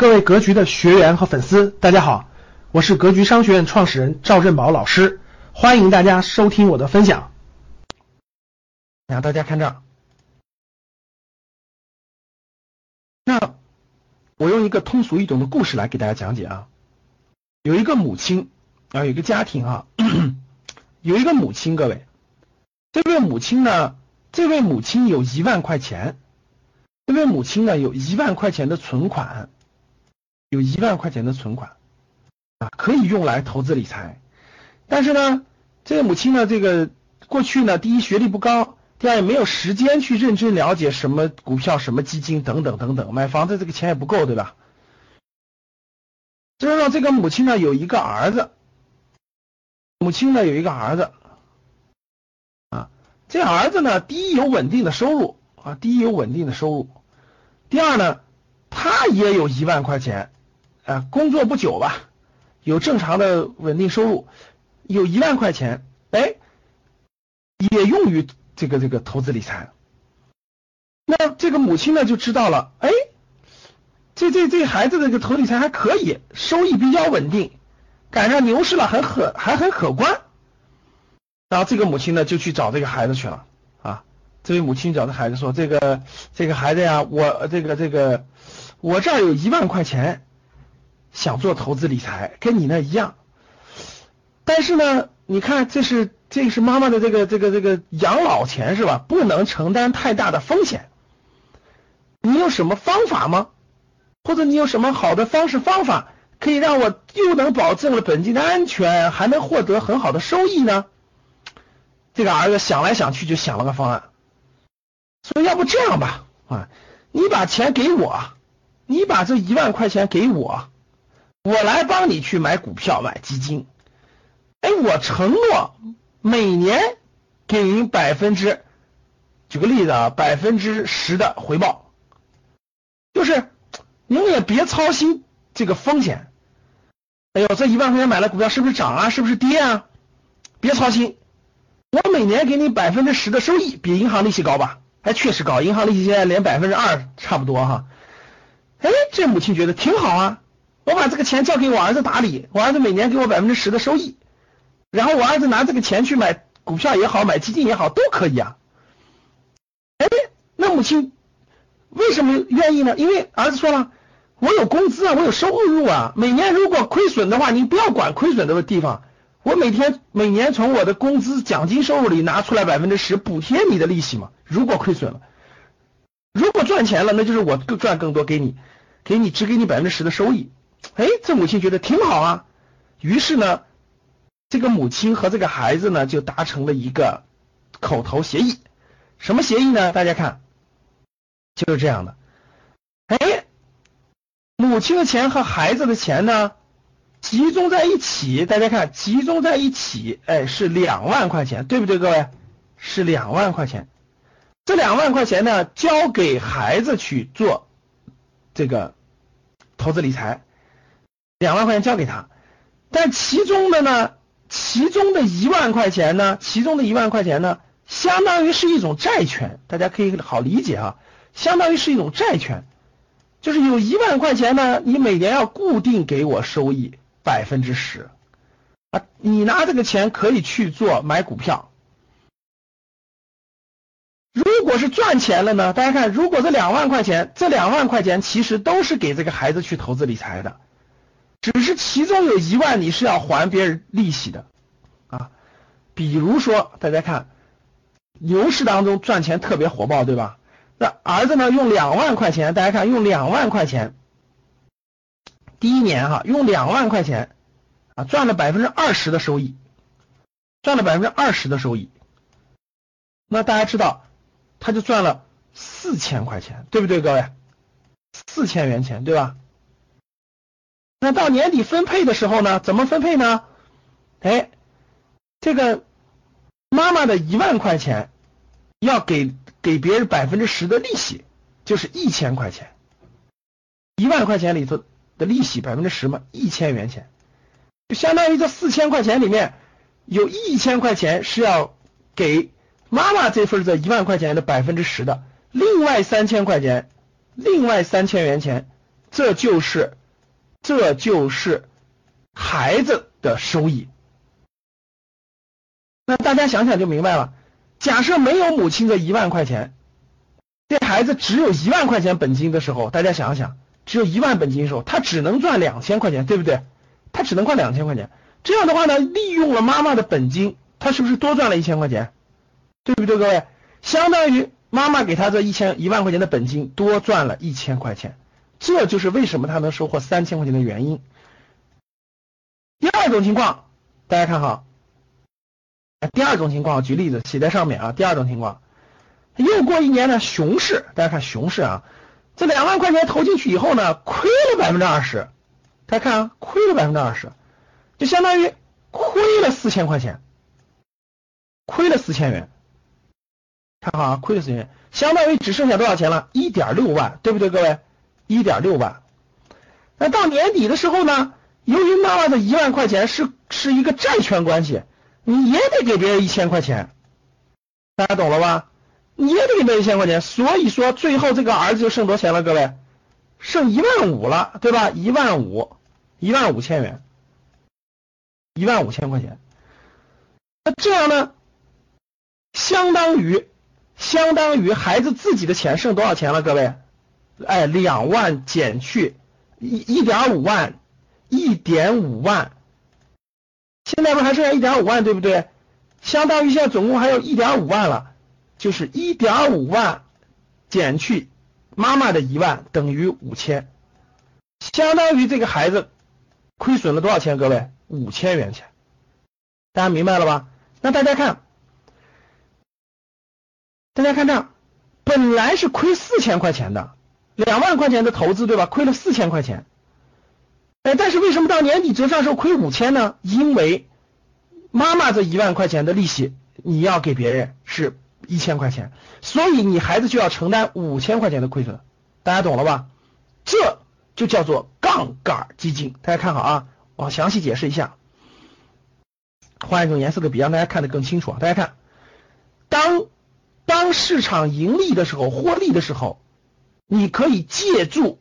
各位格局的学员和粉丝，大家好，我是格局商学院创始人赵振宝老师，欢迎大家收听我的分享。让大家看这儿，那我用一个通俗易懂的故事来给大家讲解啊。有一个母亲啊，有一个家庭啊，有一个母亲，各位，这位母亲呢，这位母亲有一万块钱，这位母亲呢有一万块钱的存款。有一万块钱的存款啊，可以用来投资理财。但是呢，这个母亲呢，这个过去呢，第一学历不高，第二也没有时间去认真了解什么股票、什么基金等等等等。买房子这个钱也不够，对吧？就是说，这个母亲呢有一个儿子，母亲呢有一个儿子啊，这儿子呢，第一有稳定的收入啊，第一有稳定的收入，第二呢，他也有一万块钱。啊，工作不久吧，有正常的稳定收入，有一万块钱，哎，也用于这个这个投资理财。那这个母亲呢就知道了，哎，这这这孩子这个投理财还可以，收益比较稳定，赶上牛市了，很可还很可观。然后这个母亲呢就去找这个孩子去了啊，这位母亲找这孩子说，这个这个孩子呀，我这个这个我这儿有一万块钱。想做投资理财，跟你那一样，但是呢，你看这是这是妈妈的这个这个这个养老钱是吧？不能承担太大的风险。你有什么方法吗？或者你有什么好的方式方法，可以让我又能保证了本金的安全，还能获得很好的收益呢？这个儿子想来想去就想了个方案，说要不这样吧，啊，你把钱给我，你把这一万块钱给我。我来帮你去买股票、买基金，哎，我承诺每年给您百分之，举个例子啊，百分之十的回报，就是您也别操心这个风险。哎呦，这一万块钱买了股票是不是涨啊？是不是跌啊？别操心，我每年给你百分之十的收益，比银行利息高吧？还确实高，银行利息现在连百分之二差不多哈。哎，这母亲觉得挺好啊。我把这个钱交给我儿子打理，我儿子每年给我百分之十的收益，然后我儿子拿这个钱去买股票也好，买基金也好，都可以啊。哎，那母亲为什么愿意呢？因为儿子说了，我有工资啊，我有收入啊，每年如果亏损的话，你不要管亏损的地方，我每天每年从我的工资奖金收入里拿出来百分之十补贴你的利息嘛。如果亏损了，如果赚钱了，那就是我更赚更多给你，给你只给你百分之十的收益。哎，这母亲觉得挺好啊，于是呢，这个母亲和这个孩子呢就达成了一个口头协议。什么协议呢？大家看，就是这样的。哎，母亲的钱和孩子的钱呢集中在一起，大家看，集中在一起，哎，是两万块钱，对不对，各位？是两万块钱。这两万块钱呢，交给孩子去做这个投资理财。两万块钱交给他，但其中的呢，其中的一万块钱呢，其中的一万块钱呢，相当于是一种债权，大家可以好理解啊，相当于是一种债权，就是有一万块钱呢，你每年要固定给我收益百分之十。啊，你拿这个钱可以去做买股票，如果是赚钱了呢，大家看，如果这两万块钱，这两万块钱其实都是给这个孩子去投资理财的。只是其中有一万你是要还别人利息的啊，比如说大家看牛市当中赚钱特别火爆，对吧？那儿子呢用两万块钱，大家看用两万块钱，第一年哈用两万块钱啊赚了百分之二十的收益，赚了百分之二十的收益，那大家知道他就赚了四千块钱，对不对，各位？四千元钱，对吧？那到年底分配的时候呢？怎么分配呢？哎，这个妈妈的一万块钱要给给别人百分之十的利息，就是一千块钱。一万块钱里头的利息百分之十嘛，一千元钱，就相当于这四千块钱里面有一千块钱是要给妈妈这份这一万块钱的百分之十的，另外三千块钱，另外三千元钱这就是这就是孩子的收益。那大家想想就明白了。假设没有母亲的一万块钱，这孩子只有一万块钱本金的时候，大家想想，只有一万本金的时候，他只能赚两千块钱，对不对？他只能赚两千块钱。这样的话呢，利用了妈妈的本金，他是不是多赚了一千块钱？对不对，各位？相当于妈妈给他这一千一万块钱的本金多赚了一千块钱，这就是为什么他能收获三千块钱的原因。第二种情况，大家看哈。第二种情况，举例子写在上面啊。第二种情况，又过一年呢，熊市，大家看熊市啊，这两万块钱投进去以后呢，亏了百分之二十，大家看啊，亏了百分之二十，就相当于亏了四千块钱，亏了四千元，看好啊，亏了四千元，相当于只剩下多少钱了？一点六万，对不对，各位？一点六万。那到年底的时候呢，由于妈妈的一万块钱是是一个债权关系。你也得给别人一千块钱，大家懂了吧？你也得给别人一千块钱，所以说最后这个儿子就剩多少钱了？各位，剩一万五了，对吧？一万五，一万五千元，一万五千块钱。那这样呢，相当于相当于孩子自己的钱剩多少钱了？各位，哎，两万减去一一点五万，一点五万。现在不还剩下一点五万，对不对？相当于现在总共还有一点五万了，就是一点五万减去妈妈的一万等于五千，相当于这个孩子亏损了多少钱？各位，五千元钱，大家明白了吧？那大家看，大家看这，本来是亏四千块钱的，两万块钱的投资，对吧？亏了四千块钱。哎，但是为什么到年底折算时候亏五千呢？因为妈妈这一万块钱的利息你要给别人是一千块钱，所以你孩子就要承担五千块钱的亏损，大家懂了吧？这就叫做杠杆基金。大家看好啊，我详细解释一下，换一种颜色的笔让大家看得更清楚啊。大家看，当当市场盈利的时候，获利的时候，你可以借助。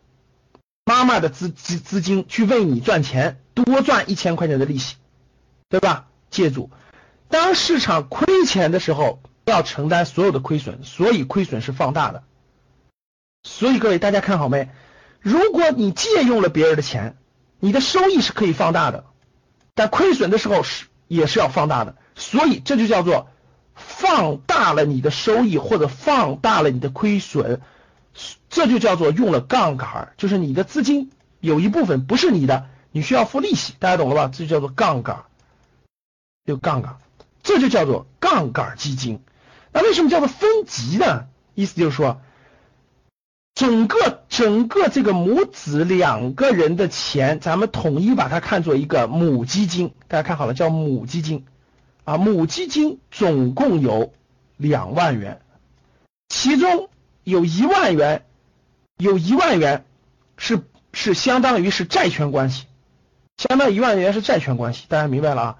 妈妈的资资资金去为你赚钱，多赚一千块钱的利息，对吧？借助，当市场亏钱的时候，要承担所有的亏损，所以亏损是放大的。所以各位大家看好没？如果你借用了别人的钱，你的收益是可以放大的，但亏损的时候是也是要放大的。所以这就叫做放大了你的收益，或者放大了你的亏损。这就叫做用了杠杆，就是你的资金有一部分不是你的，你需要付利息，大家懂了吧？这就叫做杠杆，有杠杆，这就叫做杠杆基金。那为什么叫做分级呢？意思就是说，整个整个这个母子两个人的钱，咱们统一把它看作一个母基金，大家看好了，叫母基金啊，母基金总共有两万元，其中。有一万元，有一万元是是相当于是债权关系，相当于一万元是债权关系，大家明白了啊？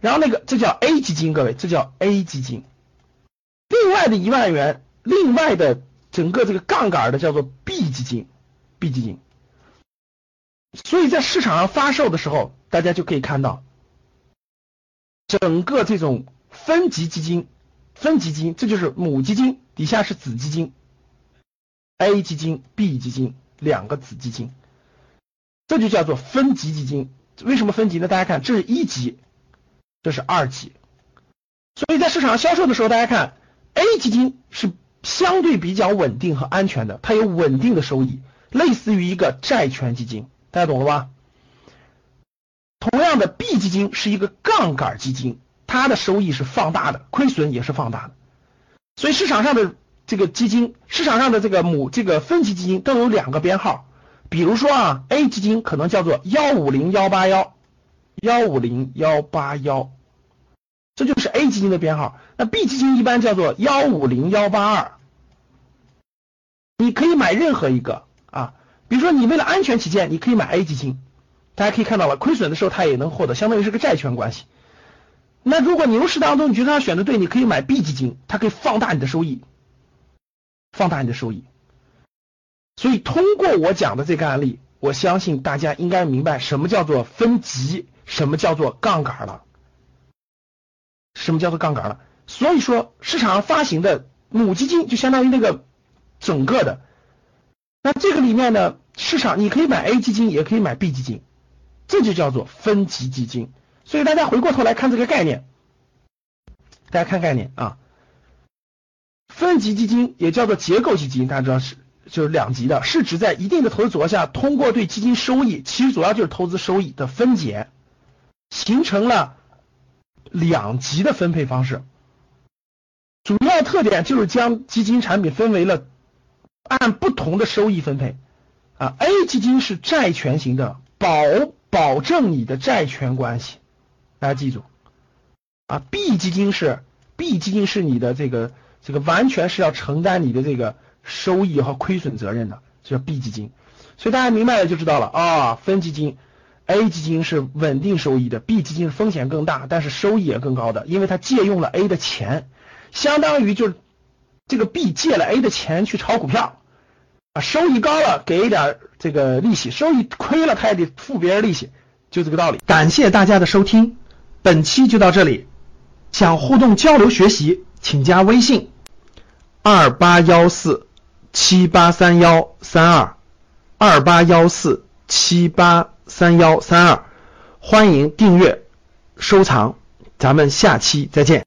然后那个这叫 A 基金，各位，这叫 A 基金。另外的一万元，另外的整个这个杠杆的叫做 B 基金，B 基金。所以在市场上发售的时候，大家就可以看到，整个这种分级基金，分级基金，这就是母基金，底下是子基金。A 基金、B 基金两个子基金，这就叫做分级基金。为什么分级呢？大家看，这是一级，这是二级。所以在市场销售的时候，大家看 A 基金是相对比较稳定和安全的，它有稳定的收益，类似于一个债权基金，大家懂了吧？同样的，B 基金是一个杠杆基金，它的收益是放大的，亏损也是放大的。所以市场上的。这个基金市场上的这个母这个分级基金都有两个编号，比如说啊，A 基金可能叫做幺五零幺八幺幺五零幺八幺，这就是 A 基金的编号。那 B 基金一般叫做幺五零幺八二，你可以买任何一个啊，比如说你为了安全起见，你可以买 A 基金。大家可以看到了，亏损的时候它也能获得，相当于是个债权关系。那如果牛市当中你觉得它选的对，你可以买 B 基金，它可以放大你的收益。放大你的收益，所以通过我讲的这个案例，我相信大家应该明白什么叫做分级，什么叫做杠杆了，什么叫做杠杆了。所以说，市场上发行的母基金就相当于那个整个的，那这个里面呢，市场你可以买 A 基金，也可以买 B 基金，这就叫做分级基金。所以大家回过头来看这个概念，大家看概念啊。分级基金也叫做结构基金，大家知道是就是两级的，是指在一定的投资组合下，通过对基金收益，其实主要就是投资收益的分解，形成了两级的分配方式。主要特点就是将基金产品分为了按不同的收益分配啊。A 基金是债权型的，保保证你的债权关系，大家记住啊。B 基金是 B 基金是你的这个。这个完全是要承担你的这个收益和亏损责任的，这叫 B 基金。所以大家明白了就知道了啊。分基金，A 基金是稳定收益的，B 基金风险更大，但是收益也更高的，因为它借用了 A 的钱，相当于就是这个 B 借了 A 的钱去炒股票啊，收益高了给一点这个利息，收益亏了他也得付别人利息，就这个道理。感谢大家的收听，本期就到这里。想互动交流学习。请加微信二八幺四七八三幺三二二八幺四七八三幺三二，欢迎订阅收藏，咱们下期再见。